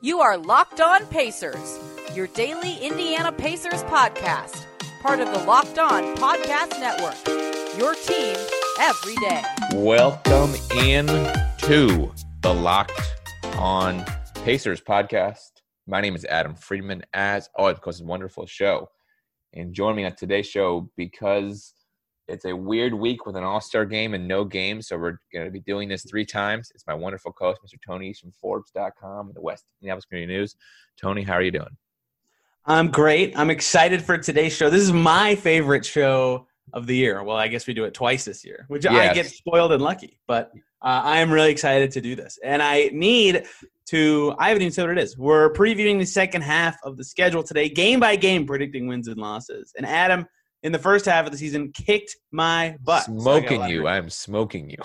You are Locked On Pacers, your daily Indiana Pacers podcast, part of the Locked On Podcast Network. Your team every day. Welcome in to the Locked On Pacers podcast. My name is Adam Friedman. As always, of course, it's a wonderful show. And join me on today's show because it's a weird week with an All Star game and no game. So we're going to be doing this three times. It's my wonderful co-host, Mr. Tony East from Forbes.com and the West Indianapolis Community News. Tony, how are you doing? I'm great. I'm excited for today's show. This is my favorite show of the year. Well, I guess we do it twice this year, which I get spoiled and lucky. But uh, I am really excited to do this, and I need to. I haven't even said what it is. We're previewing the second half of the schedule today, game by game, predicting wins and losses. And Adam, in the first half of the season, kicked my butt. So I got a smoking of- you. I'm smoking you.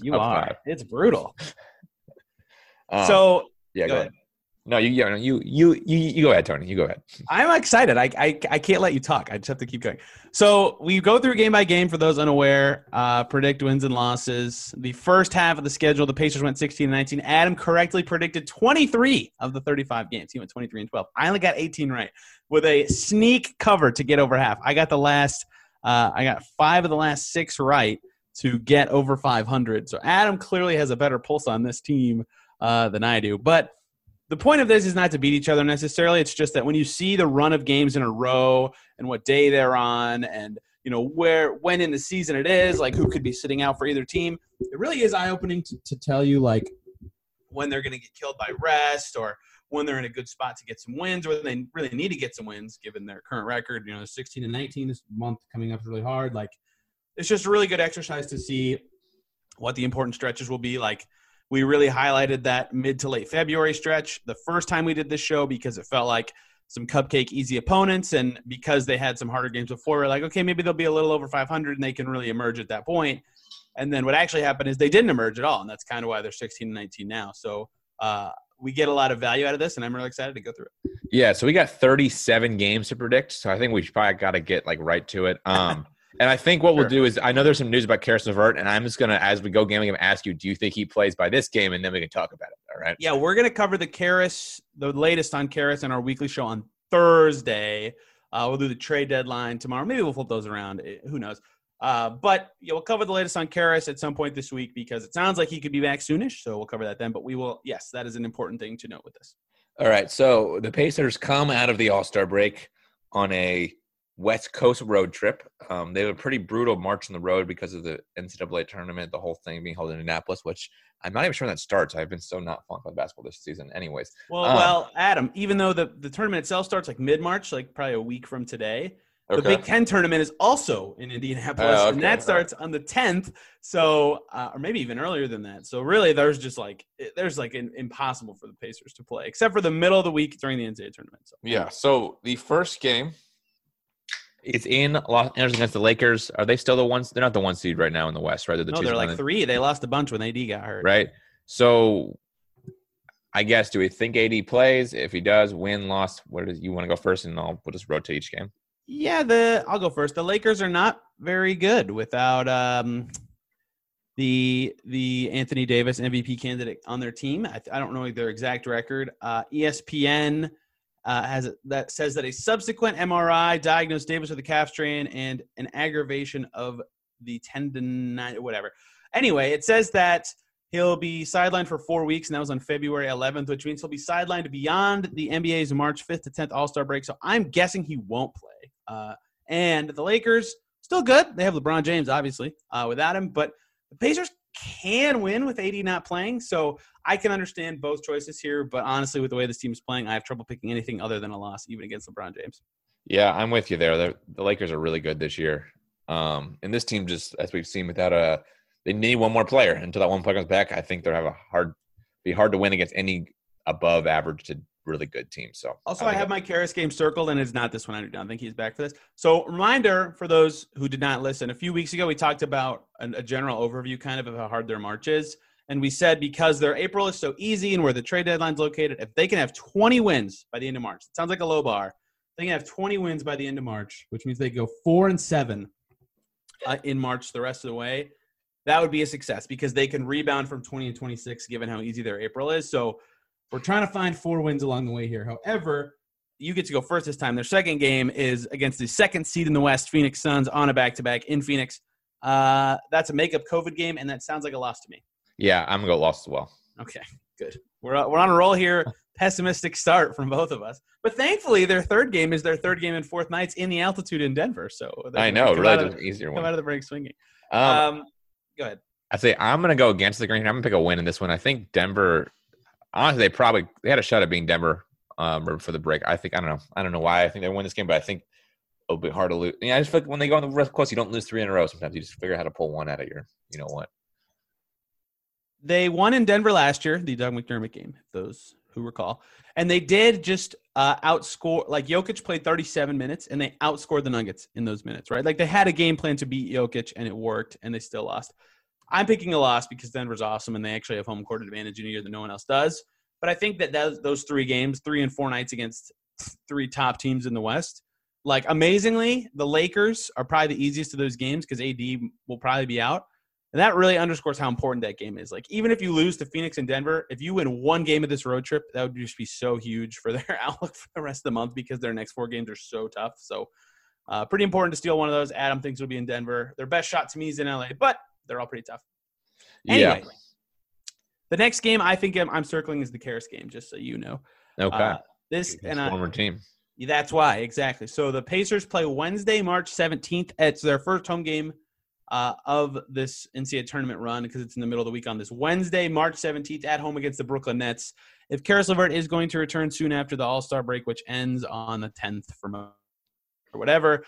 You are. It's brutal. Um, so yeah, go go ahead. No, you, you, you, you, you go ahead, Tony. You go ahead. I'm excited. I, I, I can't let you talk. I just have to keep going. So we go through game by game for those unaware, uh, predict wins and losses. The first half of the schedule, the Pacers went 16 and 19. Adam correctly predicted 23 of the 35 games. He went 23 and 12. I only got 18 right with a sneak cover to get over half. I got the last, uh, I got five of the last six right to get over 500. So Adam clearly has a better pulse on this team uh, than I do. But the point of this is not to beat each other necessarily. It's just that when you see the run of games in a row and what day they're on and you know where when in the season it is, like who could be sitting out for either team, it really is eye opening to, to tell you like when they're going to get killed by rest or when they're in a good spot to get some wins or they really need to get some wins given their current record. You know, 16 and 19 this month coming up is really hard. Like it's just a really good exercise to see what the important stretches will be like we really highlighted that mid to late February stretch the first time we did this show because it felt like some cupcake easy opponents and because they had some harder games before we're like okay maybe they'll be a little over 500 and they can really emerge at that point and then what actually happened is they didn't emerge at all and that's kind of why they're 16 and 19 now so uh, we get a lot of value out of this and i'm really excited to go through it Yeah, so we got 37 games to predict. So I think we should probably got to get like right to it. Um, and I think what we'll do is I know there's some news about Caris LeVert, and I'm just gonna as we go game, I'm gonna ask you, do you think he plays by this game, and then we can talk about it. All right. Yeah, we're gonna cover the Caris, the latest on Caris, in our weekly show on Thursday. Uh, we'll do the trade deadline tomorrow. Maybe we'll flip those around. Eh, Who knows? Uh, but yeah, we'll cover the latest on Caris at some point this week because it sounds like he could be back soonish. So we'll cover that then. But we will. Yes, that is an important thing to note with this. All right. So the Pacers come out of the All Star break on a West Coast road trip. Um, they have a pretty brutal march on the road because of the NCAA tournament, the whole thing being held in Indianapolis, which I'm not even sure when that starts. I've been so not fun with basketball this season, anyways. Well, Um, well, Adam. Even though the the tournament itself starts like mid March, like probably a week from today. The Big Ten tournament is also in Indianapolis, Oh, and that starts on the 10th. So, uh, or maybe even earlier than that. So, really, there's just like there's like an impossible for the Pacers to play, except for the middle of the week during the NCAA tournament. So, Yeah. So the first game is in Los Angeles against the Lakers. Are they still the ones? They're not the one seed right now in the West, right? They're the no, they're like three. They lost a bunch when AD got hurt. right? So I guess do we think AD plays? If he does, win, loss. What does you want to go first, and I'll we'll just rotate each game. Yeah, the I'll go first. The Lakers are not very good without um, the the Anthony Davis MVP candidate on their team. I, I don't know their exact record. Uh, ESPN uh, has that says that a subsequent MRI diagnosed Davis with a calf strain and an aggravation of the tendon, whatever. Anyway, it says that he'll be sidelined for four weeks, and that was on February 11th, which means he'll be sidelined beyond the NBA's March 5th to 10th All Star break. So I'm guessing he won't play. Uh, and the Lakers still good. They have LeBron James, obviously, uh, without him, but the Pacers can win with AD not playing. So I can understand both choices here, but honestly, with the way this team is playing, I have trouble picking anything other than a loss, even against LeBron James. Yeah, I'm with you there. The, the Lakers are really good this year, um, and this team just as we've seen without a they need one more player until that one player comes back. I think they'll have a hard be hard to win against any above average to really good team. So Also, I think have my Caris game circled, and it's not this one. I don't think he's back for this. So, reminder for those who did not listen: a few weeks ago, we talked about an, a general overview, kind of of how hard their March is, and we said because their April is so easy and where the trade deadline's located, if they can have 20 wins by the end of March, it sounds like a low bar. They can have 20 wins by the end of March, which means they go four and seven uh, in March the rest of the way. That would be a success because they can rebound from 20 and 26, given how easy their April is. So We're trying to find four wins along the way here. However, you get to go first this time. Their second game is against the second seed in the West, Phoenix Suns, on a back to back in Phoenix. Uh, that's a makeup COVID game, and that sounds like a loss to me. Yeah, I'm gonna go lost as well. Okay, good. We're we're on a roll here. Pessimistic start from both of us, but thankfully their third game is their third game in fourth nights in the altitude in Denver. So I know, come really of, an easier come one. out of the break swinging. Um, Um, go ahead. I say I'm gonna go against the green. I'm gonna pick a win in this one. I think Denver. Honestly, they probably they had a shot at being Denver um, for the break. I think I don't know. I don't know why I think they win this game, but I think it'll be hard to lose. Yeah, I just feel like when they go on the West Coast, you don't lose three in a row. Sometimes you just figure out how to pull one out of your, you know what? They won in Denver last year, the Doug McDermott game, those who recall. And they did just uh, outscore, like Jokic played 37 minutes and they outscored the Nuggets in those minutes, right? Like they had a game plan to beat Jokic and it worked and they still lost. I'm picking a loss because Denver's awesome and they actually have home court advantage in a year that no one else does. But I think that those, three games, three and four nights against three top teams in the West, like amazingly, the Lakers are probably the easiest of those games because AD will probably be out. And that really underscores how important that game is. Like, even if you lose to Phoenix and Denver, if you win one game of this road trip, that would just be so huge for their outlook for the rest of the month because their next four games are so tough. So, uh, pretty important to steal one of those. Adam thinks will be in Denver. Their best shot to me is in LA, but they're all pretty tough. Anyway, Yeah. the next game I think I'm, I'm circling is the Caris game, just so you know. Okay. Uh, this His and I, former team. that's why, exactly. So the Pacers play Wednesday, March 17th. It's their first home game uh, of this NCAA tournament run because it's in the middle of the week on this Wednesday, March 17th, at home against the Brooklyn Nets. If Caris LeVert is going to return soon after the All Star break, which ends on the 10th for mo- or whatever,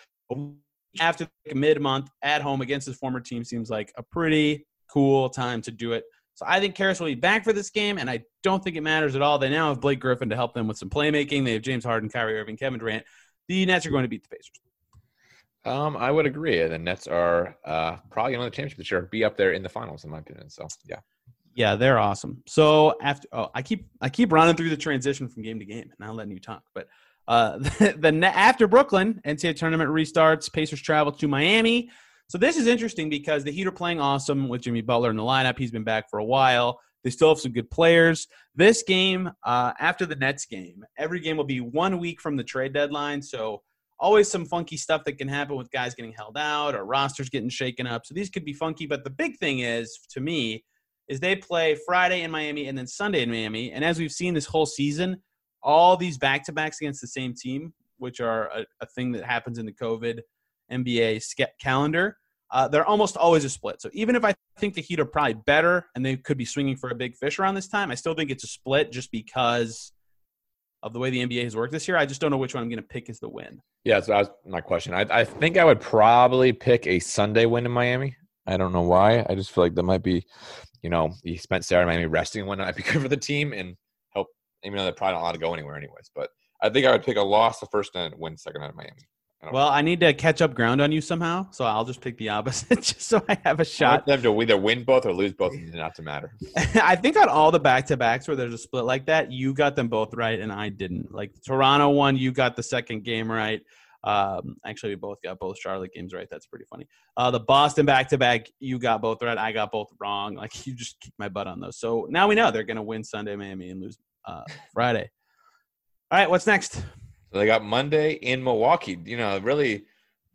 after mid month at home against his former team seems like a pretty cool time to do it. So I think Caris will be back for this game, and I don't think it matters at all. They now have Blake Griffin to help them with some playmaking. They have James Harden, Kyrie Irving, Kevin Durant. The Nets are going to beat the Pacers. Um, I would agree. The Nets are uh, probably another championship this year. Be up there in the finals, in my opinion. So yeah. Yeah, they're awesome. So after oh, I keep I keep running through the transition from game to game, and I'm not letting you talk. But uh, the, the after Brooklyn NCAA tournament restarts, Pacers travel to Miami. So this is interesting because the Heat are playing awesome with Jimmy Butler in the lineup. He's been back for a while. They still have some good players. This game, uh, after the Nets game, every game will be one week from the trade deadline. So always some funky stuff that can happen with guys getting held out or rosters getting shaken up. So these could be funky. But the big thing is, to me, is they play Friday in Miami and then Sunday in Miami. And as we've seen this whole season, all these back to backs against the same team, which are a, a thing that happens in the COVID NBA calendar, uh, they're almost always a split. So even if I think the Heat are probably better and they could be swinging for a big fish around this time, I still think it's a split just because of the way the NBA has worked this year. I just don't know which one I'm going to pick as the win. Yeah, so my question. I, I think I would probably pick a Sunday win in Miami. I don't know why. I just feel like that might be, you know, you spent Saturday Miami resting one might be good for the team and even though they're probably not allowed to go anywhere anyways. But I think I would pick a loss the first night and win second night of Miami. I Well, I need to catch up ground on you somehow, so I'll just pick the opposite just so I have a shot. want them to either win both or lose both, and not to matter. I think on all the back to backs where there's a split like that, you got them both right and I didn't. Like Toronto one, you got the second game right. Um, actually, we both got both Charlotte games right. That's pretty funny. Uh, the Boston back to back, you got both right. I got both wrong. Like you just kicked my butt on those. So now we know they're going to win Sunday, Miami, and lose uh, Friday. All right, what's next? So they got Monday in Milwaukee. You know, really,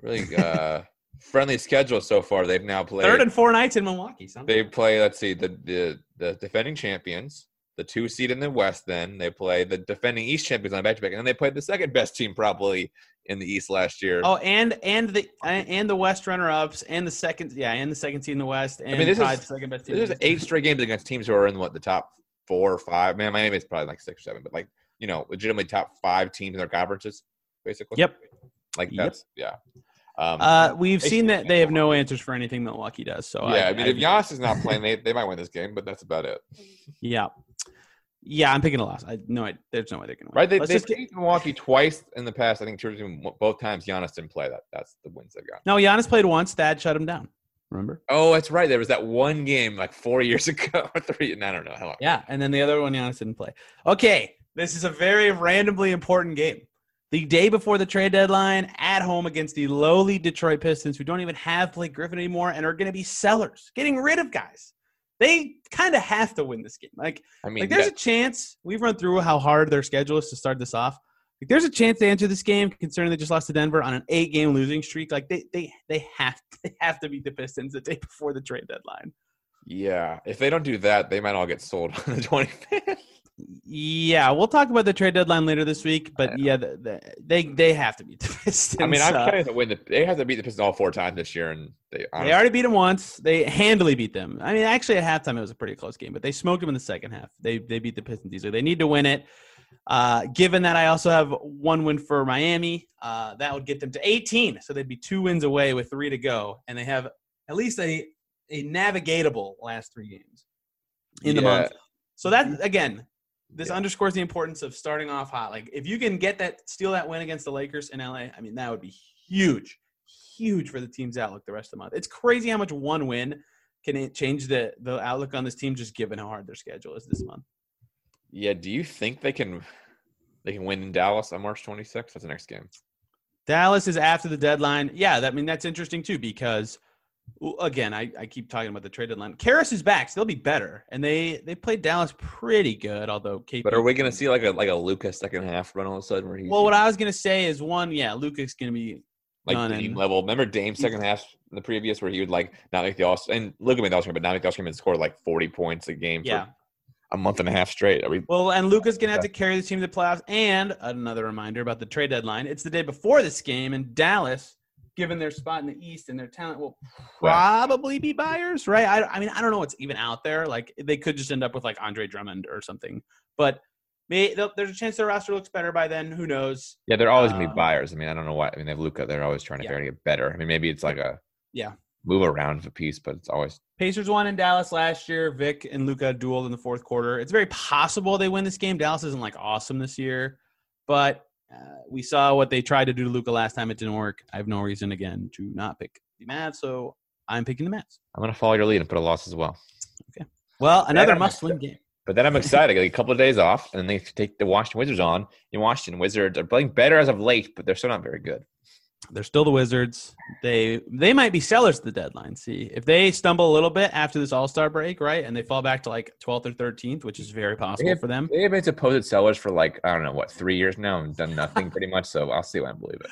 really uh, friendly schedule so far. They've now played. Third and four nights in Milwaukee. Sounds They play. Let's see, the the the defending champions, the two seed in the West. Then they play the defending East champions on back to back, and then they played the second best team probably in the East last year. Oh, and and the and the West runner ups and the second yeah and the second team in the West and mean, this is- the second best team. There's eight straight games against teams who are in what the top four or five. Man, Miami's probably like six or seven, but like you know, legitimately top five teams in their conferences, basically. Yep. Like Yep. that's yeah. Um, Uh, we've seen that they have no answers for anything Milwaukee does. So yeah, I, mean, if Giannis is not playing, they, they might win this game, but that's about it. yeah, yeah, I'm picking a loss. I no, I, there's no way they're gonna win. Right? they, they've just get, beat Milwaukee twice in the past. I think two both times Giannis didn't play. That that's the wins they've got. no, Giannis played once. Thad shut him down. Remember? Oh, that's right. There was that one game like four years ago or three. And I don't know how long. Yeah, and then the other one Giannis didn't play. Okay, this is a very randomly important game. The day before the trade deadline, at home against the lowly Detroit Pistons, who don't even have Blake Griffin anymore and are going to be sellers, getting rid of guys. they kind of have to win this game. Like, I mean, like there's a chance we've run through how hard their schedule is to start this off. Like, there's a chance they enter this game, considering they just lost to Denver on an eight-game losing streak. Like, they they they have they have to beat the Pistons the day before the trade deadline. yeah. If they don't do that, they might all get sold on the 25th. Yeah, we'll talk about the trade deadline later this week, but yeah, the, the, they they have to beat the Pistons. I mean, I'm uh, counting to win the. They have to beat the Pistons all four times this year, and they. They already beat them once. They handily beat them. I mean, actually, at halftime, it was a pretty close game, but they smoked them in the second half. They they beat the Pistons easily. They need to win it. Uh, given that I also have one win for Miami, uh, that would get them to 18. So they'd be two wins away with three to go, and they have at least a a navigatable last three games in the Yeah. month. So that again, this Yeah. underscores the importance of starting off hot. Like if you can get that, steal that win against the Lakers in LA, I mean that would be huge, huge for the team's outlook the rest of the month. It's crazy how much one win can it change the the outlook on this team, just given how hard their schedule is this month. Yeah. Do you think they can? They can win in Dallas on March 26th. That's the next game. Dallas is after the deadline. Yeah, that I mean that's interesting too because again, I, I keep talking about the trade deadline. Caris is back, so they'll be better, and they they played Dallas pretty good. Although KP, But are we going to see like a like a Luka's second half run all of a sudden where he Well, what I was gonna say is one, yeah, Luka's gonna be like Dame level? Remember Dame second half in the previous where he would like not make the all and look at me the all but not make the all and score like 40 points a game yeah. for a month and a half straight. Are we? Well, and Luka's gonna have to carry the team to the playoffs. And another reminder about the trade deadline: it's the day before this game, and Dallas, given their spot in the East and their talent, will probably be buyers, right? I, I mean, I don't know what's even out there. Like they could just end up with like Andre Drummond or something, but may, there's a chance their roster looks better by then. Who knows? Yeah, they're always gonna be um, buyers. I mean, I don't know why. I mean, they have Luka. They're always trying to Yeah. figure to get better. I mean, maybe it's like a Yeah. Move around a piece, but it's always Pacers won in Dallas last year. Vic and Luka dueled in the fourth quarter. It's very possible they win this game. Dallas isn't like awesome this year, but uh, we saw what they tried to do to Luka last time. It didn't work. I have no reason again to not pick the Mavs, so I'm picking the Mavs. I'm gonna follow your lead and put a loss as well. Okay. Well, another must-win game. But then I'm excited. I get a couple of days off, and they take the Washington Wizards on. And Washington Wizards are playing better as of late, but they're still not very good. They're still the Wizards. They they might be sellers at the deadline. See if they stumble a little bit after this All Star break, right, and they fall back to like 12th or 13th, which is very possible have- for them. They have been supposed sellers for like I don't know what three years now and done nothing pretty much. So I'll see when I believe it.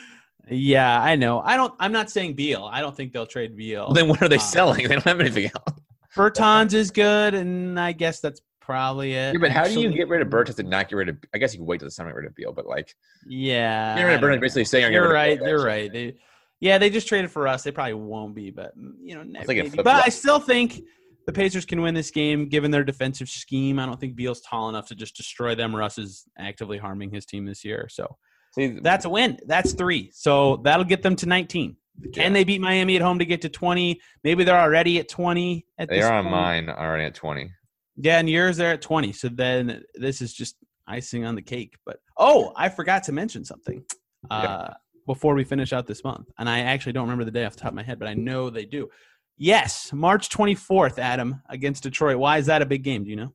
Yeah, I know. I don't. I'm not saying Beal. I don't think they'll trade Beal. Well, then what are they Uh, selling? They don't have anything else. Bertans is good, and I guess that's probably it. Yeah, but how do you get rid of Bertans and not get rid of? I guess you can wait till the summer to get rid of Beal, but like Yeah, get rid of know. basically saying you're right. Beal, You're actually. right. They, yeah, they just traded for us. They probably won't be, but mm, you know, ne- think it maybe. flipped but I still think the Pacers can win this game given their defensive scheme. I don't think Beal's tall enough to just destroy them. Russ is actively harming his team this year, so See, that's a win. That's three. So that'll get them to 19. Can yeah. they beat Miami at home to get to 20? Maybe they're already at 20 at they are on mine already at twenty. Yeah, and yours they're at 20. So then this is just icing on the cake. But oh, I forgot to mention something uh, Yeah. before we finish out this month. And I actually don't remember the day off the top of my head, but I know they do. Yes, March 24th, Adam, against Detroit. Why is that a big game? Do you know?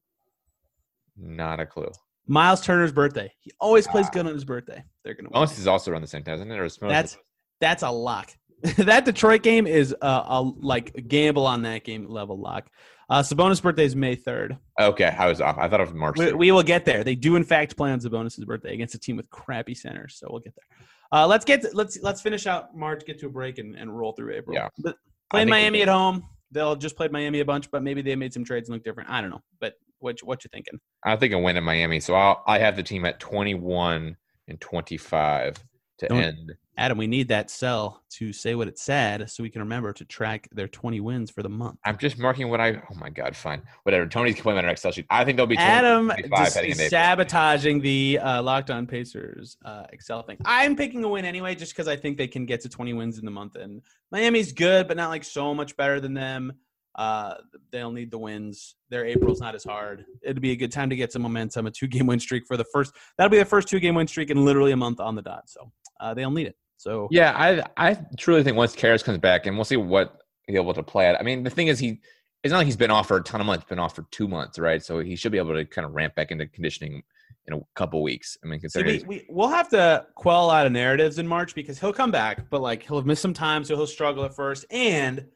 Not a clue. Miles Turner's birthday. He always plays Ah. good on his birthday. They're going to win. Unless is also around the same time, isn't it? Or is That's that's a lock. that Detroit game is a, a like gamble on that game level lock. Uh, Sabonis' birthday is May 3rd. okay. I was off. I thought it was March. We, we will get there. They do in fact play on Sabonis' birthday against a team with crappy centers, so we'll get there. Uh, let's get to, let's let's finish out March, get to a break, and, and roll through April. Yeah. But playing Miami at home, they'll just played Miami a bunch, but maybe they made some trades and look different. I don't know, but what what you thinking? I think a win in Miami. So I'll, I have the team at 21 and 25 to Don't- end. Adam, we need that cell to say what it said, so we can remember to track their 20 wins for the month. I'm just marking what I. Oh my God, fine. Whatever. Tony's complaining on our Excel sheet. I think they'll be 20, Adam just heading is into April. sabotaging the uh, Locked On Pacers uh, Excel thing. I'm picking a win anyway, just because I think they can get to 20 wins in the month. And Miami's good, but not like so much better than them. Uh, they'll need the wins. Their April's not as hard. It'd be a good time to get some momentum. A two game win streak for the first. That'll be the first two game win streak in literally a month on the dot. So uh, they'll need it. So Yeah, I I truly think once Caris comes back, and we'll see what he's able to play at. I mean, the thing is, he it's not like he's been off for a ton of months. Been off for two months, right? So he should be able to kind of ramp back into conditioning in a couple weeks. I mean, considering we, we, we'll have to quell a lot of narratives in March because he'll come back, but like he'll have missed some time, so he'll struggle at first. And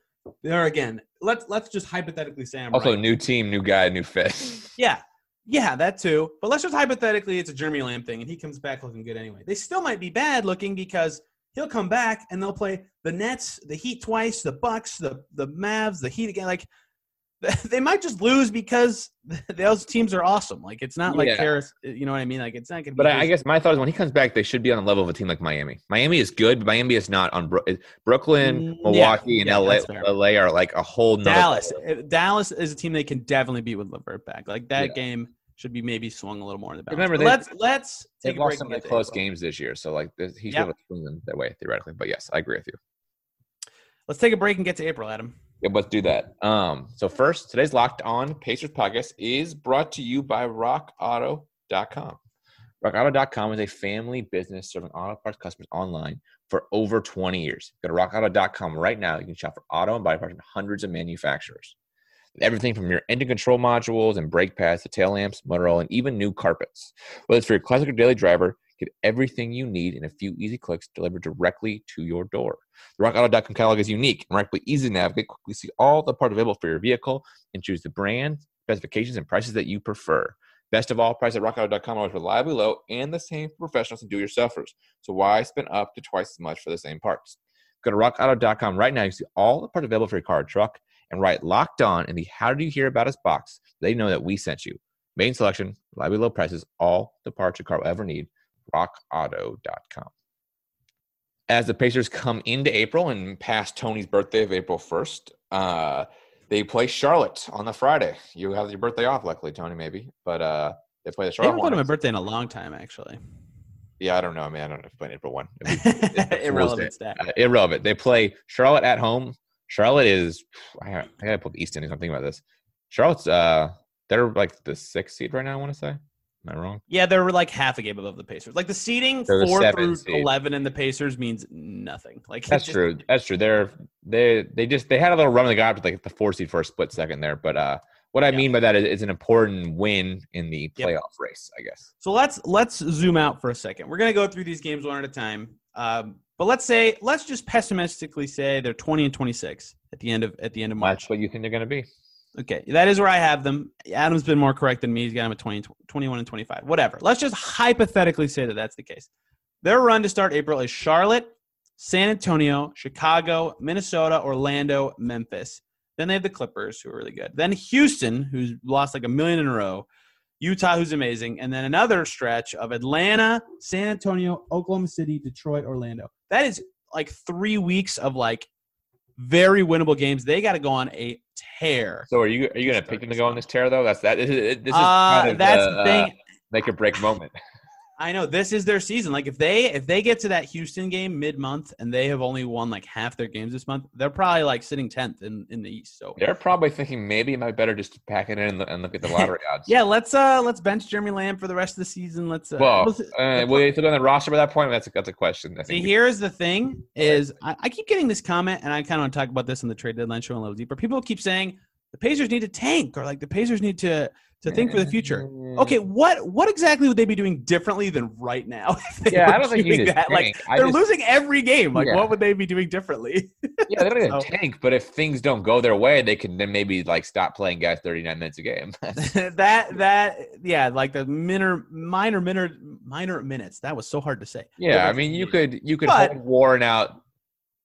There again, let's let's just hypothetically say I'm Also, right. new team, new guy, new fit. Yeah. Yeah, that too. But let's just hypothetically it's a Jeremy Lamb thing and he comes back looking good anyway. They still might be bad looking because he'll come back and they'll play the Nets, the Heat twice, the Bucks, the the Mavs, the Heat again. Like they might just lose because those teams are awesome. Like it's not like Yeah. Harris, you know what I mean? Like it's not gonna But I, I guess my thought is when he comes back, they should be on the level of a team like Miami. Miami is good, but Miami is not on Bro- Brooklyn, Mm, yeah, Milwaukee, and yeah, LA. LA are like a whole Dallas. level. uh, Dallas is a team they can definitely beat with Levert back. Like that Yeah. game should be maybe swung a little more in the balance. Remember, they- let's let's They've take a break lost some of the close April. games this year, so like this, he should Yep. have swung them that way theoretically. But yes, I agree with you. Let's take a break and get to April, Adam. Yeah, let's do that. Um, so first, today's Locked On Pacers podcast is brought to you by RockAuto.com. RockAuto.com is a family business serving auto parts customers online for over 20 years. Go to RockAuto.com right now. You can shop for auto and body parts from hundreds of manufacturers. Everything from your engine control modules and brake pads to tail lamps, motor oil, and even new carpets. Whether it's for your classic or daily driver, get everything you need in a few easy clicks delivered directly to your door. The RockAuto.com catalog is unique and remarkably easy to navigate. Quickly see all the parts available for your vehicle and choose the brand, specifications, and prices that you prefer. Best of all, prices at RockAuto.com are reliably low and the same for professionals and do-it-yourselfers. So why spend up to twice as much for the same parts? Go to RockAuto.com right now. You see all the parts available for your car or truck, and write "Locked On" in the "How did you hear about us?" box. They know that we sent you. Main selection, reliably low prices, all the parts your car will ever need. RockAuto.com as the Pacers come into April and past Tony's birthday of April 1st, uh, they play Charlotte on the Friday. You have your birthday off, luckily, Tony, maybe. But uh, they play the Charlotte haven't played on my birthday in a long time, actually. Yeah, I don't know. I mean, I don't know if playing April 1. It'd be- it's Irrelevant stat. Uh, irrelevant. They play Charlotte at home. Charlotte is, I gotta, I gotta pull the East Indies. I'm thinking about this. Charlotte's, uh, they're like the sixth seed right now, I want to say. Am I wrong? Yeah, they're like half a game above the Pacers. Like the seeding They're the four seventh through seed. eleven in the Pacers means nothing. Like That's just- true. That's true. They're they they just they had a little run. They got up to like the four seed for a split second there. But uh, what I Yeah. mean by that is it's an important win in the Yep. playoff race, I guess. So let's let's zoom out for a second. We're gonna go through these games one at a time. Um, but let's say let's just pessimistically say they're twenty and twenty six at the end of at the end of March. That's what you think they're going to be. Okay, that is where I have them. Adam's been more correct than me. He's got them at 20, 21 and 25. Whatever. Let's just hypothetically say that that's the case. Their run to start April is Charlotte, San Antonio, Chicago, Minnesota, Orlando, Memphis. Then they have the Clippers, who are really good. Then Houston, who's lost like a million in a row. Utah, who's amazing. And then another stretch of Atlanta, San Antonio, Oklahoma City, Detroit, Orlando. That is like three weeks of like very winnable games. They got to go on a tear. So are you are you going to pick them to go on this tear though? That's that. This is, this is Uh, kind of that's the, the thing. uh, make or break moment. I know this is their season. Like if they if they get to that Houston game mid month and they have only won like half their games this month, they're probably like sitting tenth in, in the East. So They're probably thinking maybe it might be better just to pack it in and look- and look at the lottery odds. yeah, let's uh let's bench Jeremy Lamb for the rest of the season. Let's uh, Well, let's- uh, will you still on the roster by that point? That's a, that's a question. I See, think. here's the thing: is I, I keep getting this comment, and I kind of want to talk about this in the trade deadline show a little deeper. People keep saying the Pacers need to tank, or like the Pacers need to to think for the future. Mm. Okay, what what exactly would they be doing differently than right now? Yeah, I don't think you doing need to that? Like tank. I they're just- losing every game. Like, Yeah. what would they be doing differently? Yeah, they don't need to So- tank, but if things don't go their way, they can then maybe like stop playing guys 39 minutes a game. that that yeah, like the minor minor minor minor minutes. That was so hard to say. yeah, I mean, you could you could But- hold Warren out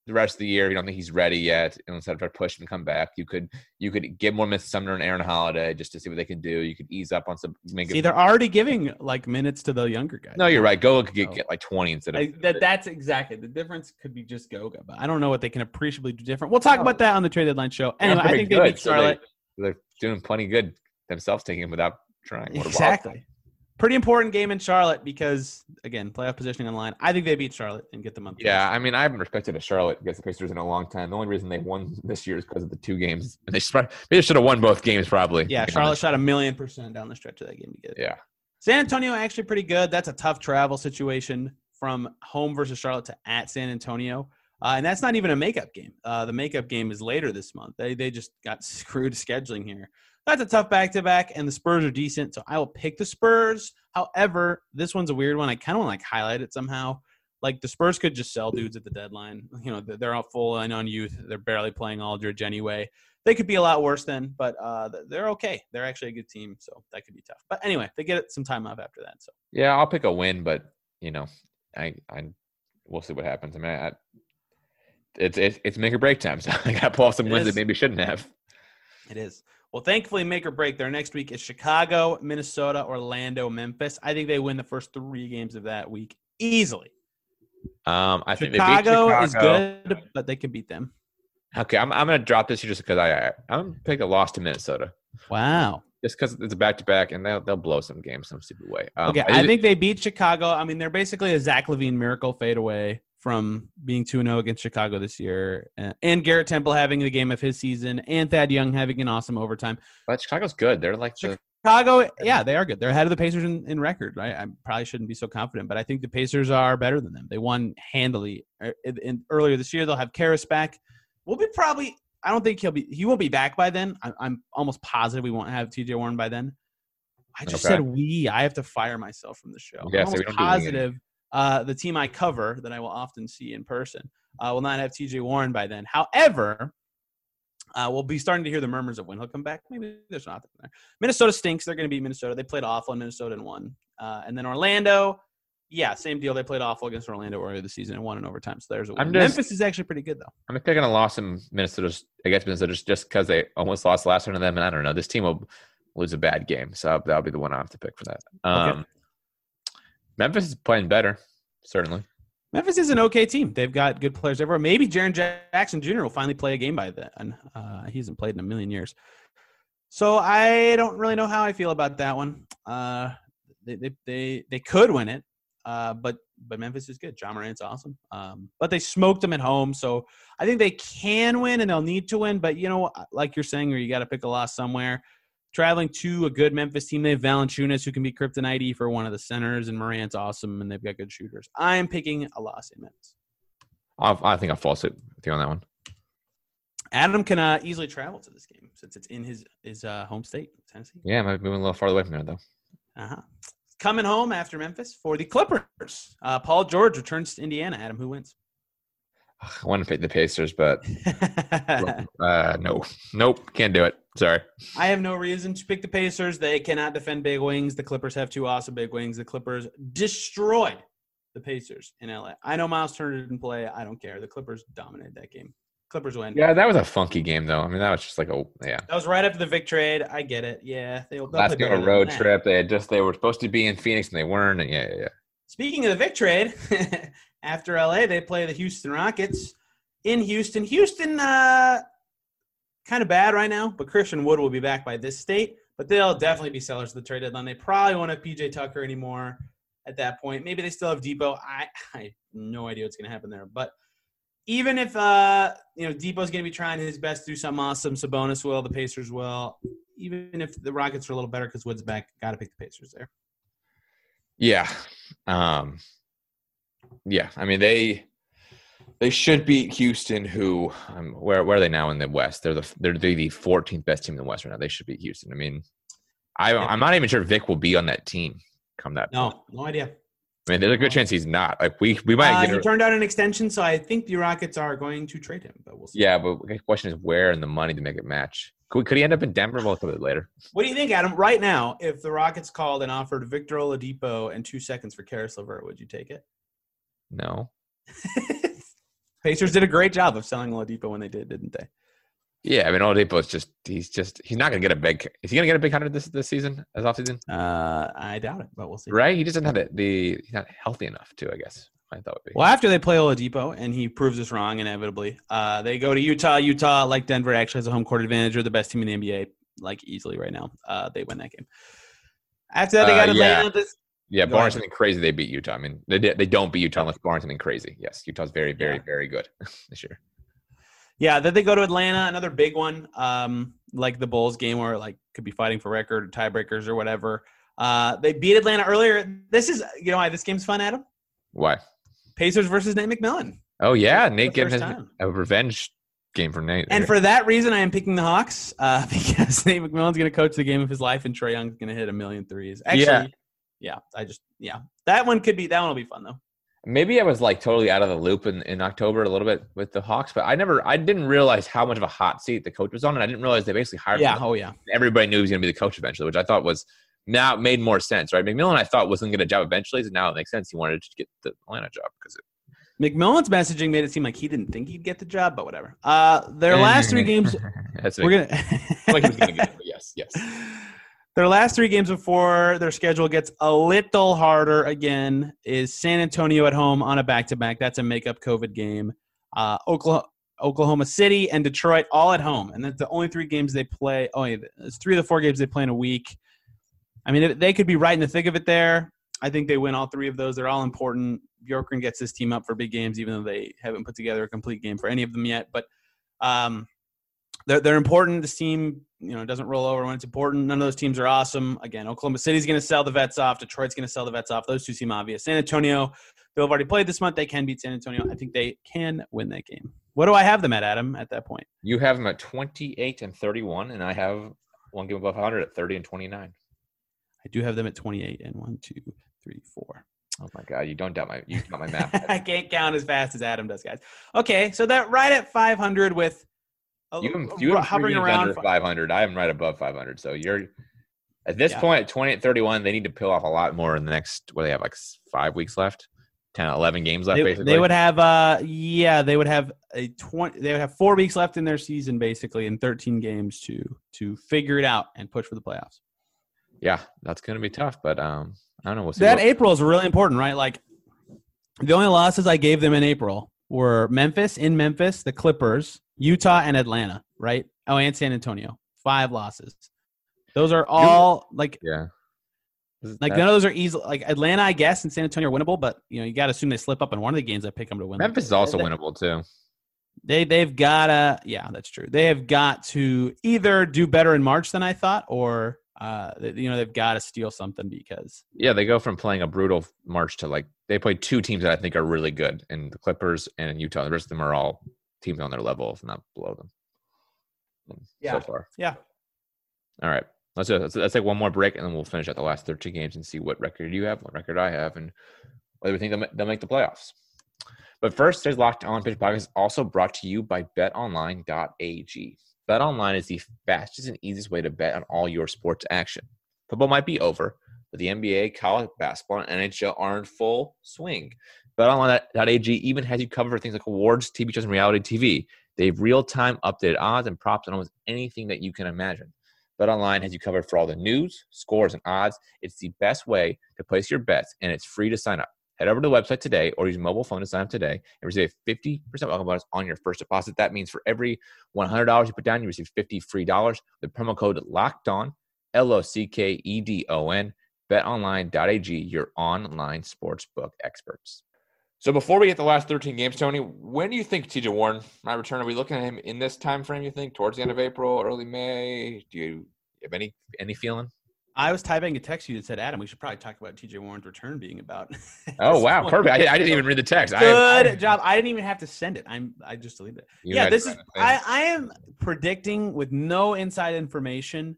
the rest of the year. You don't think he's ready yet, and instead of try to push him to come back, you could you could give more minutes Sumner and Aaron Holiday just to see what they can do. You could ease up on some. Make See, it, they're already giving like minutes to the younger guys. no, you're right. Go could get, get like 20 instead of. I, that, that's exactly the difference. Could be just Goga, but I don't know what they can appreciably do different. We'll talk about that on the trade deadline show. Anyway, I think they good, beat so they- Charlotte. they're doing plenty good themselves, taking him without trying. What Exactly. Pretty important game in Charlotte because again, playoff positioning on the line. I think they beat Charlotte and get them on. Yeah, I mean, I haven't respected a Charlotte against the Pacers in a long time. The only reason they won this year is because of the two games. And they should, they should have won both games, probably. Yeah, Charlotte shot a million percent down the stretch of that game to get it. Yeah, San Antonio actually pretty good. That's a tough travel situation from home versus Charlotte to at San Antonio. Uh, and that's not even a makeup game. Uh, the makeup game is later this month. They they just got screwed scheduling here. That's a tough back to back, and the Spurs are decent, so I will pick the Spurs. However, this one's a weird one. I kind of want to like highlight it somehow. Like the Spurs could just sell dudes at the deadline. You know, they're- all full and on youth. They're barely playing Aldridge anyway. They could be a lot worse then, but uh, they're okay. They're actually a good team, so that could be tough. But anyway, they get some time off after that. So Yeah, I'll pick a win, but you know, I I we'll see what happens. I mean, I, it's it's it's make or break time. So I got to pull off some It wins is. that maybe shouldn't have. It is. Well, thankfully, make or break. Their next week is Chicago, Minnesota, Orlando, Memphis. I think they win the first three games of that week easily. Um, I think they beat Chicago, is good, but they can beat them. Okay, I'm I'm gonna drop this here just because I, I I'm gonna pick a loss to Minnesota. Wow. Just because it's a back to back and they'll they'll blow some games some stupid way. Um, okay, I think they beat Chicago. I mean, they're basically a Zach LaVine miracle fade away from being 2 0 against Chicago this year. And Garrett Temple having the game of his season, and Thad Young having an awesome overtime. but Chicago's good. They're like the Chicago, yeah, they are good. They're ahead of the Pacers in, in record, right? I probably shouldn't be so confident, but I think the Pacers are better than them. They won handily uh, in, in- earlier this year. They'll have Caris back. We'll be probably. I don't think he'll be. He won't be back by then. I'm, I'm almost positive we won't have T.J. Warren by then. I just Okay. said we. I have to fire myself from the show. Yeah, I'm so we almost don't do positive. Uh, the team I cover that I will often see in person uh, will not have T.J. Warren by then. However, uh, we'll be starting to hear the murmurs of when he'll come back. Maybe there's nothing there. Minnesota stinks. They're going to beat Minnesota. They played awful in Minnesota and won. Uh, and then Orlando, yeah, same deal. They played awful against Orlando earlier this season and won in overtime. So there's a win. I'm just- Memphis is actually pretty good though. I'm picking a loss in Minnesota against Minnesota just because they almost lost the last one to them, and I don't know. This team will lose a bad game, so that'll be the one I have to pick for that. Um, Memphis is playing better, certainly. Memphis is an okay team. They've got good players everywhere. Maybe Jaren Jackson Jr. will finally play a game by then. Uh, he hasn't played in a million years. So I don't really know how I feel about that one. Uh, they, they, they, they could win it, uh, but but Memphis is good. John Morant's awesome. Um, but they smoked them at home, so I think they can win and they'll need to win. But you know, like you're saying, or you got to pick a loss somewhere. Traveling to a good Memphis team, they have Valanciunas who can be kryptonite for one of the centers, and Morant's awesome, and they've got good shooters. I am picking a loss in Memphis. I'll, I think I'll fall asleep with you on that one. Adam can uh, easily travel to this game since it's in his his uh, home state, Tennessee. Yeah, I might be moving a little farther away from there though. Uh-huh. Coming home after Memphis for the Clippers. Uh, Paul George returns to Indiana. Adam, who wins? I want to pick the Pacers, but uh, no, nope, can't do it. Sorry. I have no reason to pick the Pacers. They cannot defend big wings. The Clippers have two awesome big wings. The Clippers destroyed the Pacers in LA. I know Miles Turner didn't play. I don't care. The Clippers dominated that game. Clippers win. Yeah, that was a funky game though. I mean, that was just like a yeah. That was right after the Vic trade. I get it. Yeah, they'll Last game a road trip. They had just they were supposed to be in Phoenix and they weren't. And yeah, yeah, yeah. Speaking of the Vic trade, after LA, they play the Houston Rockets in Houston. Houston, uh, kind of bad right now, but Christian Wood will be back by this state. But they'll definitely be sellers of the trade deadline. They probably won't have PJ Tucker anymore at that point. Maybe they still have Dipo. I, I have no idea what's going to happen there. But even if uh, you know Dipo's going to be trying his best to do something awesome, Sabonis will, the Pacers will. Even if the Rockets are a little better because Wood's back, got to pick the Pacers there. Yeah. Um yeah, I mean they they should beat Houston who um, where where are they now in the West? They're the they're the 14th best team in the West right now. They should beat Houston. I mean I I'm not even sure Vic will be on that team come that point. No, no idea. I mean there's a good chance he's not. Like we we might Uh, get he a, turned out an extension, so I think the Rockets are going to trade him, but we'll see. Yeah, but the question is where and the money to make it match. Could, could he end up in Denver? We'll look at it later. What do you think, Adam? Right now, if the Rockets called and offered Victor Oladipo and two seconds for Caris LeVert, would you take it? No. Pacers did a great job of selling Oladipo when they did, didn't they? Yeah, I mean Oladipo is just he's just he's not gonna get a big is he gonna get a big hundred this this season as off season? Uh, I doubt it, but we'll see. Right? He doesn't have the, the he's not healthy enough to, I guess. I thought would be. Well, after they play Oladipo and he proves us wrong inevitably, uh, they go to Utah. Utah, like Denver, actually has a home court advantage. They're the best team in the NBA, like easily right now. Uh, they win that game. After that, they Uh, got yeah. Atlanta. This, Yeah, Go barring something crazy, they beat Utah. I mean, they they don't beat Utah unless barring something crazy. Yes, Utah's very, very, Yeah. very good this year. Yeah, then they go to Atlanta, another big one, um, like the Bulls game where like could be fighting for record or tiebreakers or whatever. Uh, they beat Atlanta earlier. This is you know why this game's fun, Adam. Why? Pacers versus Nate McMillan, Oh yeah, Nate his, a revenge game for Nate. and for that reason, I am picking the Hawks uh, because Nate McMillan's going to coach the game of his life, and Trae Young's going to hit a million threes. Actually, Yeah. Yeah. I just yeah, that one could be that one will be fun though. Maybe I was like totally out of the loop in, in October a little bit with the Hawks, but I never, I didn't realize how much of a hot seat the coach was on, and I didn't realize they basically hired. Yeah. him. Oh yeah. Everybody knew he was going to be the coach eventually, which I thought was now made more sense, right? McMillan, I thought wasn't going to get a job eventually, so now it makes sense. He wanted to get the Atlanta job because it, McMillan's messaging made it seem like he didn't think he'd get the job, but whatever. Uh, their last three games, That's we're gonna. like he was going to get it. but Yes, yes. Their last three games before their schedule gets a little harder again is San Antonio at home on a back to back. That's a makeup COVID game. Uh, Oklahoma, Oklahoma City and Detroit all at home, and that's the only three games they play. Oh, yeah, it's three of the four games they play in a week. I mean, they could be right in the thick of it there. I think they win all three of those. They're all important. Bjorkgren gets this team up for big games, even though they haven't put together a complete game for any of them yet. But um, they're they're important. This team, you know, doesn't roll over when it's important. None of those teams are awesome. Again, Oklahoma City's going to sell the vets off. Detroit's going to sell the vets off. Those two seem obvious. San Antonio, they'll have already played this month. They can beat San Antonio. I think they can win that game. What do I have them at, Adam? At that point, You have them at 28 and 31, and I have one game above 100 at 30 and 29. I do have them at 28 and one, two, three, four. Oh my God, you don't doubt my you got my math. I can't count as fast as Adam does, guys. Okay, so that right at 500 with You have, a- you have hovering around. under 500. I am right above 500. So you're at this Yeah. point at 28 31. They need to peel off a lot more in the next. What do they have like five weeks left, 10, 11 games left. They, basically, they would have uh yeah they would have a 20 they would have four weeks left in their season basically in 13 games to to figure it out and push for the playoffs yeah, that's gonna be tough. But um, I don't know. We'll see. that what- april is really important right like the only losses i gave them in april were memphis in memphis the clippers utah and atlanta right oh and san antonio five losses those are all like yeah. like none of those are easy like atlanta i guess and san antonio are winnable but you know you got to assume they slip up in one of the games i pick them to win. Memphis is also They- winnable too. They they've gotta yeah that's true. They have got to either do better in March than I thought, or uh you know they've got to steal something because Yeah, they go from playing a brutal March to like they play two teams that I think are really good, and the Clippers and Utah. The rest of them are all teams on their level, if not below them. Yeah. So far. Yeah. All right. Let's, do, let's let's take one more break, and then we'll finish out the last 13 games and see what record you have, what record I have, and whether we think they'll, they'll make the playoffs. But first, today's Locked On Pitch podcast is also brought to you by BetOnline.ag. BetOnline is the fastest and easiest way to bet on all your sports action. Football might be over, but the NBA, college basketball, and NHL are in full swing. BetOnline.ag even has you covered for things like awards, TV shows, and reality TV. They have real-time updated odds and props on almost anything that you can imagine. BetOnline has you covered for all the news, scores, and odds. It's the best way to place your bets, and it's free to sign up. Head over to the website today or use mobile phone to sign up today and receive a 50% welcome bonus on your first deposit. That means for every $100 you put down, you receive 50 free dollars. The promo code LOCKED ON, L O C K E D O N, betonline.ag, your online sportsbook experts. So before we get the last 13 games, Tony, when do you think TJ Warren might return? Are we looking at him in this time frame, you think, towards the end of April, early May? Do you have any any feeling? I was typing a text to you that said Adam we should probably talk about TJ Warren's return being about. Oh wow, point. perfect! I, I didn't even read the text. I Good am- job. I didn't even have to send it. I'm I just deleted it. Yeah, this is I, I am predicting with no inside information.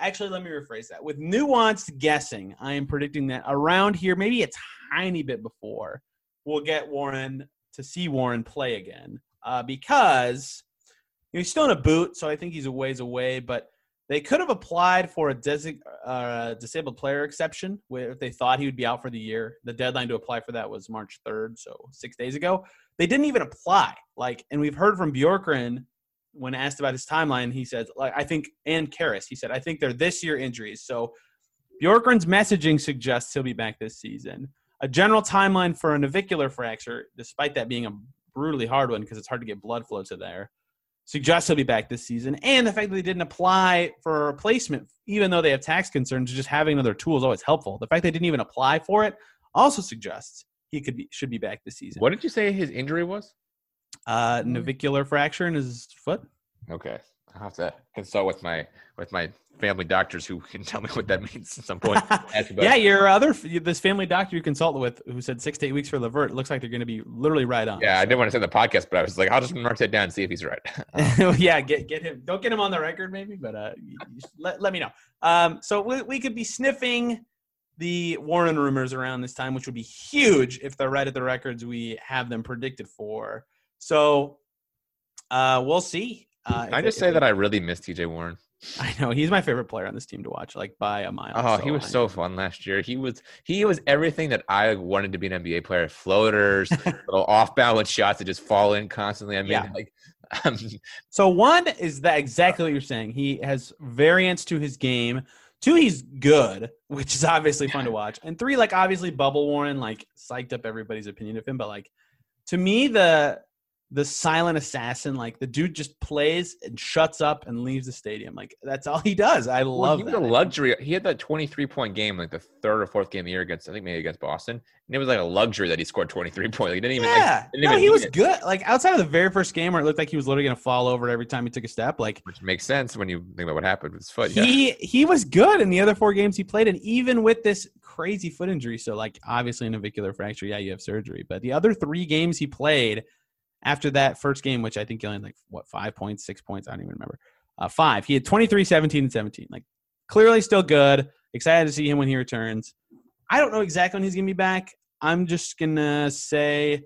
Actually, let me rephrase that. With nuanced guessing, I am predicting that around here, maybe a tiny bit before, we'll get Warren to see Warren play again. Uh, because you know, he's still in a boot, so I think he's a ways away. But they could have applied for a design, uh, disabled player exception if they thought he would be out for the year. The deadline to apply for that was March 3rd, so six days ago. They didn't even apply. Like, and we've heard from Bjorkgren when asked about his timeline. He said, like, I think, and Caris, he said, I think they're this year injuries. So Bjorkgren's messaging suggests he'll be back this season. A general timeline for a navicular fracture, despite that being a brutally hard one because it's hard to get blood flow to there, suggests he'll be back this season. And the fact that they didn't apply for a replacement, even though they have tax concerns, just having another tool is always helpful. The fact they didn't even apply for it also suggests he could be should be back this season. What did you say his injury was? Uh, navicular fracture in his foot. Okay, I'll have to consult with my with my family doctors who can tell me what that means at some point. Yeah, your other this family doctor you consulted with, who said six to eight weeks for Levert, looks like they're going to be literally right on. yeah. I didn't want to say the podcast, but I was like, I'll just mark that down and see if he's right. So, yeah, get get him. Don't get him on the record, maybe, but uh, you- you should let let me know. Um, so we we could be sniffing the Warren rumors around this time, which would be huge if they're right at the records we have them predicted for. So uh, we'll see. Uh, I just say that I really miss TJ Warren? I know he's my favorite player on this team to watch, like by a mile. Oh, so he was so fun last year. He was he was everything that I wanted to be an NBA player. Floaters, little off balance shots that just fall in constantly. I mean, Yeah. like um, So one is that exactly what you're saying. He has variance to his game. Two, he's good, which is obviously fun to watch. And three, like obviously Bubble Warren like psyched up everybody's opinion of him, but like to me the the silent assassin, like the dude just plays and shuts up and leaves the stadium. Like that's all he does. I well, love he was that. a luxury. He had that 23 point game, like the third or fourth game of the year against, I think maybe against Boston, and it was like a luxury that he scored 23 points. Like, he didn't even. Like, yeah, didn't no, even he was it. good. Like outside of the very first game where it looked like he was literally gonna fall over every time he took a step, like which makes sense when you think about what happened with his foot. Yeah. he he was good in the other four games he played, and even with this crazy foot injury, so like obviously an navicular fracture, yeah, you have surgery, but the other three games he played after that first game, which I think he only had like what five points, six points, I don't even remember, uh, five. He had 23, 17, and 17. Like clearly still good. Excited to see him when he returns. I don't know exactly when he's gonna be back. I'm just gonna say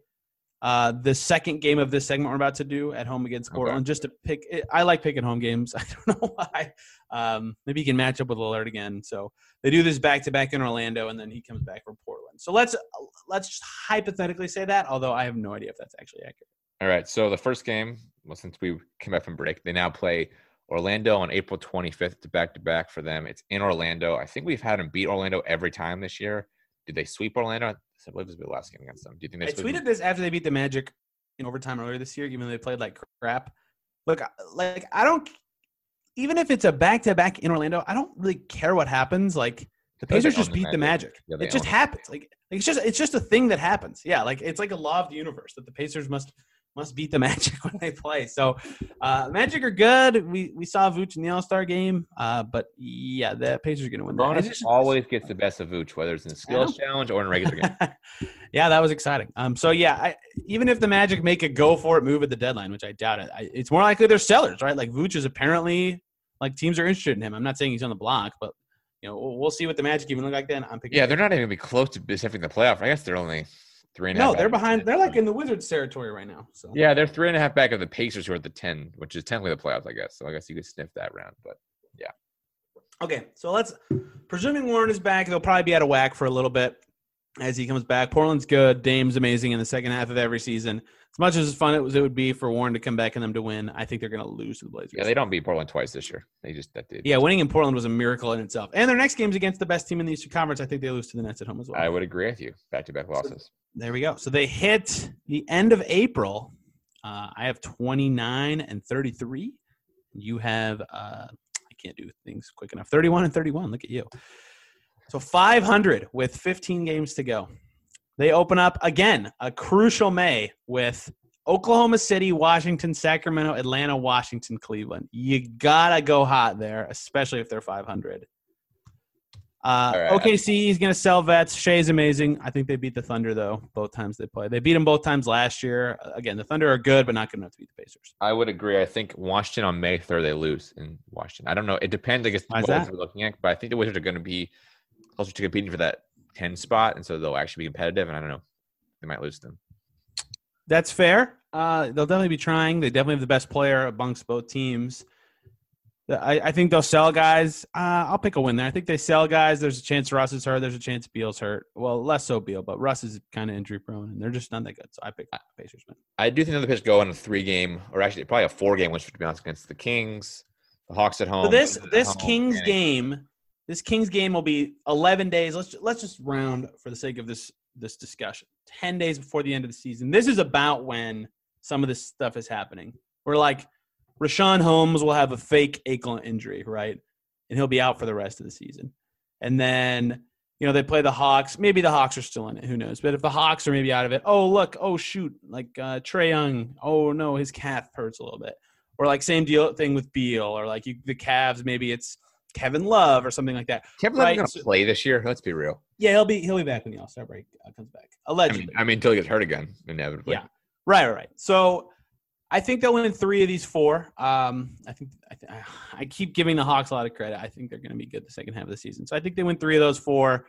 uh, the second game of this segment we're about to do at home against Okay. Portland, just to pick. I like picking home games. I don't know why. Um, maybe he can match up with Alert again. So they do this back to back in Orlando, and then he comes back from Portland. So let's let's just hypothetically say that, although I have no idea if that's actually accurate. All right. So the first game, well, since we came back from break, they now play Orlando on April 25th to back to back for them. It's in Orlando. I think we've had them beat Orlando every time this year. Did they sweep Orlando? I believe this was the last game against them. Do you think they I tweeted this after they beat the Magic in overtime earlier this year, even though they played like crap. Look, like I don't. Even if it's a back to back in Orlando, I don't really care what happens. Like the Pacers just the beat the Magic. Magic. Yeah, it just happens. Like like, it's just it's just a thing that happens. Yeah, like it's like a law of the universe that the Pacers must must beat the Magic when they play. So uh Magic are good. We we saw Vooch in the All Star game, uh, but yeah, the Pacers are going to win. that. It's just- always gets the best of Vooch, whether it's in the skills challenge or in a regular game. yeah, that was exciting. Um, so yeah, I, even if the Magic make a go for it move at the deadline, which I doubt it, I, it's more likely they're sellers, right? Like Vooch is apparently like teams are interested in him. I'm not saying he's on the block, but you know we'll, we'll see what the Magic even look like then. I'm picking. Yeah, they're not even gonna be close to being the playoff. I guess they're only three and a half. no, they're behind. They're like in the Wizards territory right now. So Yeah, they're three and a half back of the Pacers, who are at the ten, which is technically the playoffs, I guess. So I guess you could sniff that round, but yeah. Okay, so let's presuming Warren is back, they'll probably be out of whack for a little bit as he comes back. Portland's good, Dame's amazing in the second half of every season. As much as fun it was, it would be for Warren to come back and them to win. I think they're going to lose to the Blazers. yeah, they don't beat Portland twice this year. They just that did. Yeah, winning in Portland was a miracle in itself. And their next game's against the best team in the Eastern Conference. I think they lose to the Nets at home as well. I would agree with you. Back to back losses. there we go. So they hit the end of April. Uh, I have 29 and 33. You have, uh, I can't do things quick enough, 31 and 31. Look at you. So 500 with 15 games to go. They open up again a crucial May with Oklahoma City, Washington, Sacramento, Atlanta, Washington, Cleveland. You gotta go hot there, especially if they're 500. Uh, right. OKC is gonna sell vets. Shai's amazing. I think they beat the Thunder though both times they play. They beat them both times last year. Again, the Thunder are good, but not good enough to beat the Pacers. I would agree. I think Washington on May third they lose in Washington. I don't know. It depends. I guess Why what we're looking at, but I think the Wizards are going to be closer to competing for that ten spot, and so they'll actually be competitive. And I don't know, they might lose them. That's fair. Uh, they'll definitely be trying. They definitely have the best player amongst both teams. I, I think they'll sell guys. Uh, I'll pick a win there. I think they sell guys. There's a chance Russ is hurt. There's a chance Beal's hurt. Well, less so Beal, but Russ is kind of injury prone, and they're just not that good. So I pick the Pacers win. I do think the Pacers go on a three game, or actually probably a four game, which to be honest, against the Kings, the Hawks at home. So this this home, Kings game, this Kings game will be 11 days. Let's let's just round for the sake of this this discussion. 10 days before the end of the season. This is about when some of this stuff is happening. We're like Richaun Holmes will have a fake ankle injury, right? And he'll be out for the rest of the season. And then you know they play the Hawks. Maybe the Hawks are still in it. Who knows? But if the Hawks are maybe out of it, oh look, oh shoot, like uh, Trae Young. Oh no, his calf hurts a little bit. Or like same deal thing with Beal. Or like you, the Cavs, maybe it's Kevin Love or something like that. Kevin Love's Right, going so- to play this year. Let's be real. Yeah, he'll be he'll be back when the All Star break uh, comes back. I mean, I mean, until he gets hurt again, inevitably. Yeah. Right, right, right. So I think they'll win three of these four. Um, I think I, th- I keep giving the Hawks a lot of credit. I think they're going to be good the second half of the season. So I think they win three of those four.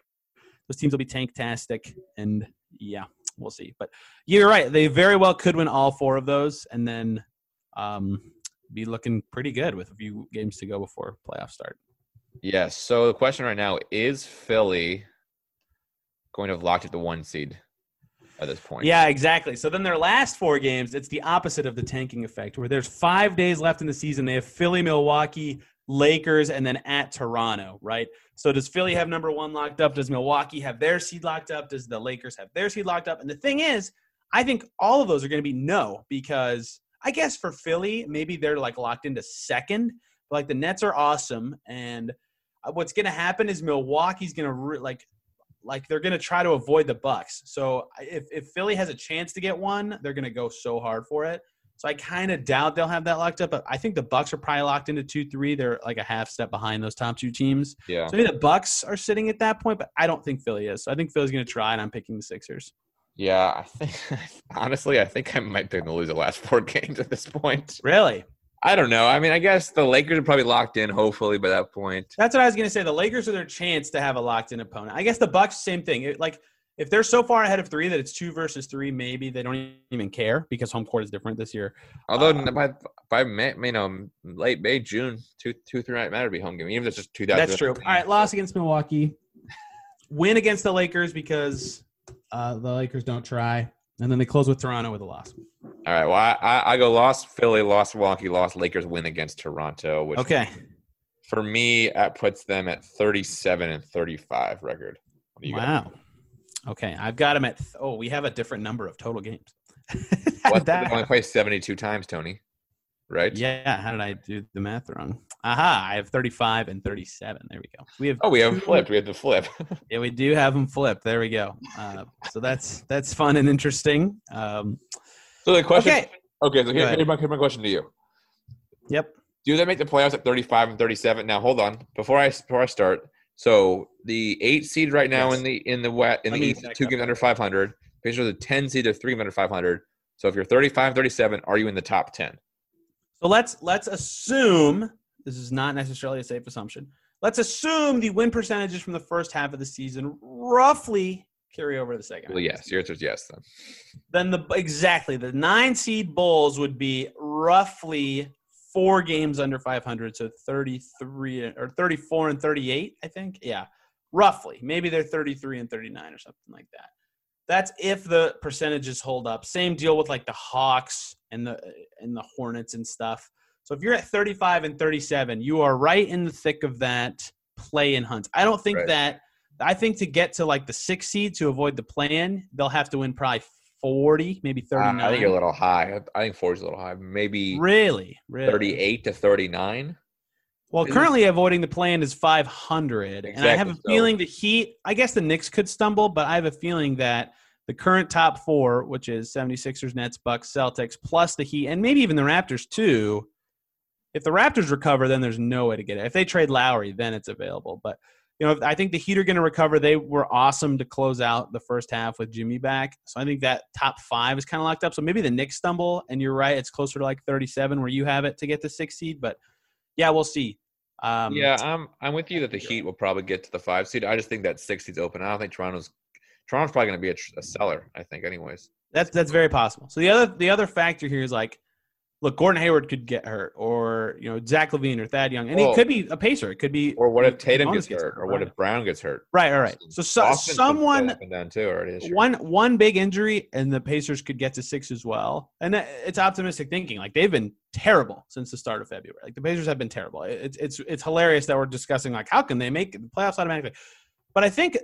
those teams will be tanktastic, and yeah, we'll see. But you're right; they very well could win all four of those, and then um, be looking pretty good with a few games to go before playoffs start. Yes. So the question right now is Philly going to have locked at the one seed at this point? Yeah, exactly. So then their last four games, it's the opposite of the tanking effect, where there's five days left in the season. They have Philly, Milwaukee, Lakers, and then at Toronto, right? So does Philly have number one locked up? Does Milwaukee have their seed locked up? Does the Lakers have their seed locked up? And the thing is, I think all of those are going to be no, because I guess for Philly, maybe they're like locked into second. Like the Nets are awesome, and Uh, what's going to happen is Milwaukee's going to re- like like they're going to try to avoid the Bucks. So if if Philly has a chance to get one, they're going to go so hard for it. So I kind of doubt they'll have that locked up. But I think the Bucks are probably locked into two, three. They're like a half step behind those top two teams. Yeah. So maybe the Bucks are sitting at that point, but I don't think Philly is. So I think Philly's going to try, and I'm picking the Sixers. Yeah, I think honestly, I think I might pick them to lose the last four games at this point. Really? I don't know. I mean, I guess the Lakers are probably locked in, hopefully, by that point. That's what I was going to say. The Lakers are their chance to have a locked in opponent. I guess the Bucks, same thing. It, like if they're so far ahead of three that it's two versus three, maybe they don't even care because home court is different this year. Although Uh, by by May, you know, late May, June, two two three might matter to be home game, even if it's just two thousand. That's true. All right, loss against Milwaukee. Win against the Lakers because uh, the Lakers don't try, and then they close with Toronto with a loss. All right. Well, I, I, go lost Philly, lost Milwaukee, lost Lakers, win against Toronto, which Okay. for me that puts them at thirty-seven and thirty-five record. What do you got? Wow. Okay, I've got them at. oh, we have a different number of total games. Did that they only play seventy-two times, Tony. Right? Yeah, how did I do the math wrong? Aha, I have 35 and 37. There we go. We have Oh, we have flipped. We have the flip. Yeah, we do have them flipped. There we go. Uh, so that's that's fun and interesting. Um, so the question. okay. Okay. So here, here's my, here's my question to you. Yep. Do they make the playoffs at 35 and 37? Now, hold on. Before I before I start, so the eight seed right now Yes. in the in the wet in Let the East, two games under 500. Pacers are the 10 seed, they're three games under 500. So if you're 35, 37, are you in the top 10? So let's let's assume this is not necessarily a safe assumption. Let's assume the win percentages from the first half of the season roughly carry over to the second. Well, half of the yes. Your answer is yes. Then. then the exactly the nine seed bulls would be roughly four games under 500 so 33 or 34 and 38 i think yeah roughly maybe they're 33 and 39 or something like that that's if the percentages hold up same deal with like the hawks and the and the hornets and stuff so if you're at 35 and 37 you are right in the thick of that play in hunt i don't think Right. that i think to get to like the six seed to avoid the plan they'll have to win probably 40 maybe Uh, 39 I think you're a little high. I think 40 is a little high. Maybe really really 38 to 39. Well, currently avoiding the plan is 500, and I have a feeling the Heat. I guess the Knicks could stumble, but I have a feeling that the current top four, which is 76ers, Nets, Bucks, Celtics, plus the Heat, and maybe even the Raptors too. If the Raptors recover, then there's no way to get it. If they trade Lowry, then it's available. But you know, I think the Heat are going to recover. They were awesome to close out the first half with Jimmy back, so I think that top five is kind of locked up. So maybe the Knicks stumble, and you're right, it's closer to like 37 where you have it to get the six seed. But yeah, we'll see. Um, yeah, I'm I'm with you that the Heat will probably get to the five seed. I just think that six seed's open. I don't think Toronto's Toronto's probably going to be a, a seller. I think, anyways. That's that's very possible. So the other the other factor here is like, look, Gordon Hayward could get hurt, or you know Zach LaVine or Thad Young, and Well- he could be a pacer. It could be, Or what if Tatum Jonas gets hurt? Or what if Brown gets hurt? right, all right. So, so someone down too already. one one big injury, and the Pacers could get to six as well. And it's optimistic thinking. Like they've been terrible since the start of February. Like the Pacers have been terrible. It's it's it's hilarious that we're discussing like how can they make the playoffs automatically. But I think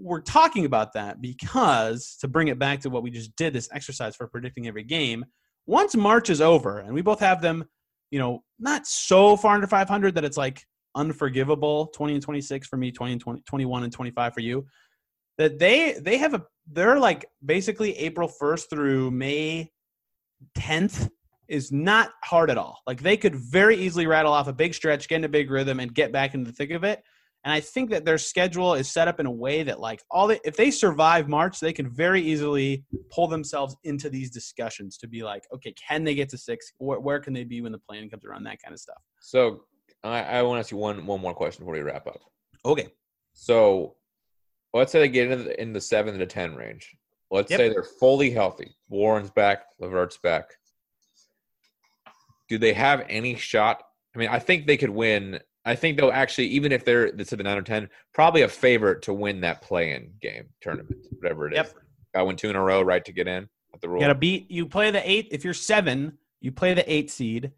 we're talking about that because to bring it back to what we just did, this exercise for predicting every game. Once March is over, and we both have them, you know, not so far under 500 that it's like unforgivable 20 and 26 for me 20 and 20, 21 and 25 for you that they they have a they're like basically april 1st through may 10th is not hard at all. Like they could very easily rattle off a big stretch get in a big rhythm and get back into the thick of it and i think that their schedule is set up in a way that like all if they survive march they can very easily pull themselves into these discussions to be like okay can they get to six where, where can they be when the plan comes around that kind of stuff So I, I want to ask you one one more question before we wrap up. okay So let's say they get in the, in the seven to ten range. Let's Yep. say they're fully healthy. Warren's back, LeVert's back. Do they have any shot? I mean, I think they could win. I think they'll actually, even if they're let's say the nine or ten, probably a favorite to win that play-in game tournament, whatever it is. Yep. I win two in a row, right? To get in at the rule. You got to beat. You play the eight. If you're seven, you play the eight seed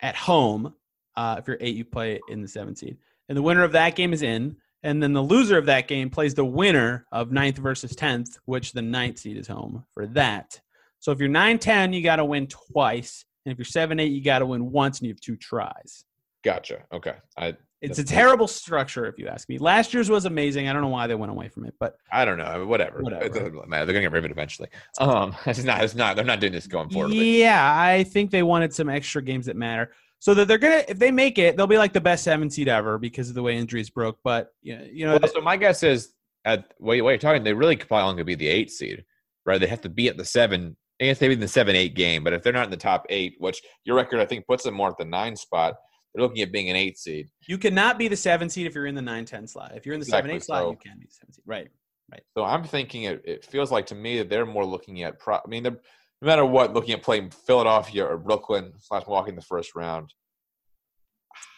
at home. Uh, if you're eight, you play in the seven seed, and the winner of that game is in. And then the loser of that game plays the winner of ninth versus tenth, which the ninth seed is home for that. So if you're nine ten, you got to win twice, and if you're seven eight, you got to win once, and you have two tries. Gotcha. Okay. I It's a terrible structure, if you ask me. Last year's was amazing. I don't know why they went away from it, but I don't know. Whatever. Whatever. It doesn't matter. They're gonna get rid of it eventually. Um, it's not. It's not. They're not doing this going forward. Yeah, I think they wanted some extra games that matter. So that they're gonna, if they make it, they'll be like the best seven seed ever because of the way injuries broke. But you know, you know, Well, so my guess is at what you- what you're talking, they really could probably only be the eight seed, right? They have to be at the seven. I guess maybe in the seven eight game, but if they're not in the top eight, which your record I think puts them more at the nine spot, they're looking at being an eight seed. you cannot be the seven seed if you're in the nine ten slot. If you're in the seven Exactly, eight slot, so- you can be the seven seed. Right. Right. So I'm thinking it, it feels like to me that they're more looking at. Pro, I mean, they're, no matter what, looking at playing Philadelphia or Brooklyn slash Milwaukee in the first round.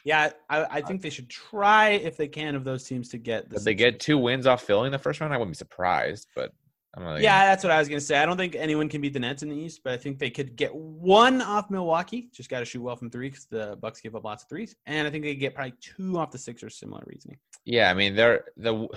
Yeah, I, I think they should try if they can of those teams to get. The If they get two wins off Philly in the first round, I wouldn't be surprised. But Yeah, that's what I was gonna say. I don't think anyone can beat the Nets in the East, but I think they could get one off Milwaukee. Just got to shoot well from three because the Bucks give up lots of threes, and I think they could get probably two off the Sixers. Similar reasoning. Yeah, I mean, they're the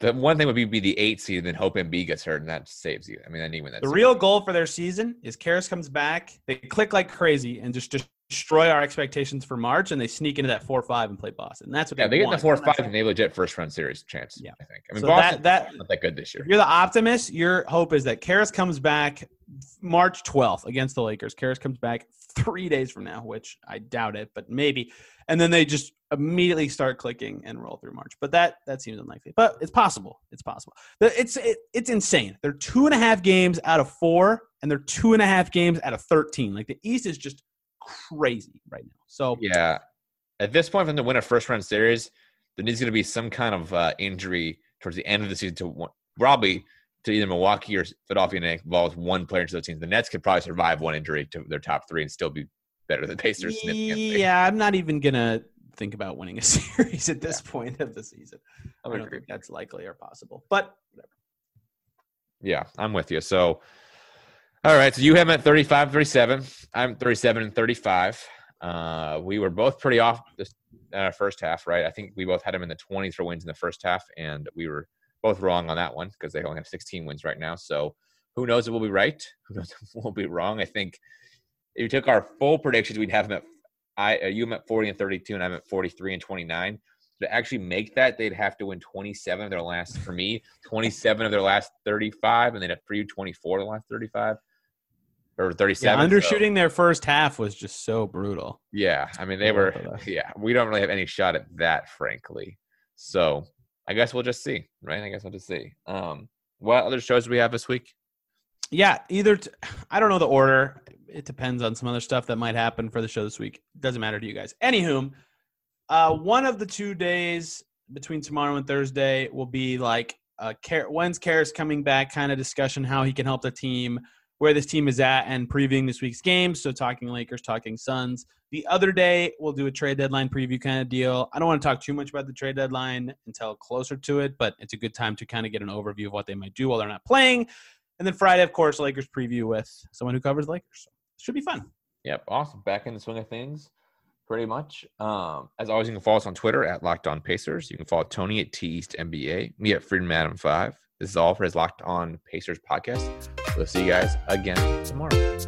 the one thing would be be the eight seed, and then hope Embiid gets hurt, and that saves you. I mean, win that. The series. real goal for their season is Caris comes back, they click like crazy, and just destroy our expectations for March, and they sneak into that four five and play Boston. That's what yeah, they, they get the four or I'm not five, and they legit first round series chance. Yeah. I think. I mean, So Boston that- that- not that good this year. If you're the optimist, your hope is that Caris comes back March 12th against the Lakers. Caris comes back three days from now, which I doubt it, but maybe. And then they just immediately start clicking and roll through March. But that that seems unlikely. But it's possible. It's possible. It's it, it's insane. They're two and a half games out of four, and they're two and a half games out of 13. Like the East is just crazy right now. So Yeah, at this point, for them to win a first round series, there needs going to be some kind of uh, injury towards the end of the season to one, probably to either Milwaukee or Philadelphia, and it involves one player to those teams. The Nets could probably survive one injury to their top three and still be better than Pacers. significantly. yeah, I'm not even gonna think about winning a series at this point of the season. I'm I don't agree. think that's likely or possible. But whatever. Yeah, I'm with you. So, all right. So you have him at 35, 37. I'm 37 and 35. Uh, we were both pretty off this uh, first half, right? I think we both had him in the 20s for wins in the first half, and we were both wrong on that one because they only have 16 wins right now. So who knows if we'll be right? Who knows if we'll be wrong? I think if you took our full predictions, we'd have him at I uh, you at 40 and 32, and I'm at 43 and 29. To actually make that, they'd have to win 27 of their last, for me, 27 of their last 35, and then for you, 24 of the last 35 or 37. Yeah, so- undershooting their first half was just so brutal. yeah, I mean they were. Yeah, we don't really have any shot at that, frankly. So I guess we'll just see, right? I guess we'll just see. Um, what other shows do we have this week? Yeah, either t- I don't know the order. It depends on some other stuff that might happen for the show this week. Doesn't matter to you guys. Anywho, uh, one of the two days between tomorrow and Thursday will be like uh, Car- when's Caris coming back kind of discussion, how he can help the team, where this team is at, and previewing this week's games. So talking Lakers, talking Suns. The other day we'll do a trade deadline preview kind of deal. I don't want to talk too much about the trade deadline until closer to it, but it's a good time to kind of get an overview of what they might do while they're not playing. And then Friday, of course, Lakers preview with someone who covers Lakers. Should be fun. Yep, awesome. Back in the swing of things, pretty much. Um, as always, you can follow us on Twitter at Locked On Pacers. You can follow Tony at T East NBA, me at Freedom Adam Five. This is all for his Locked On Pacers podcast. We'll see you guys again tomorrow.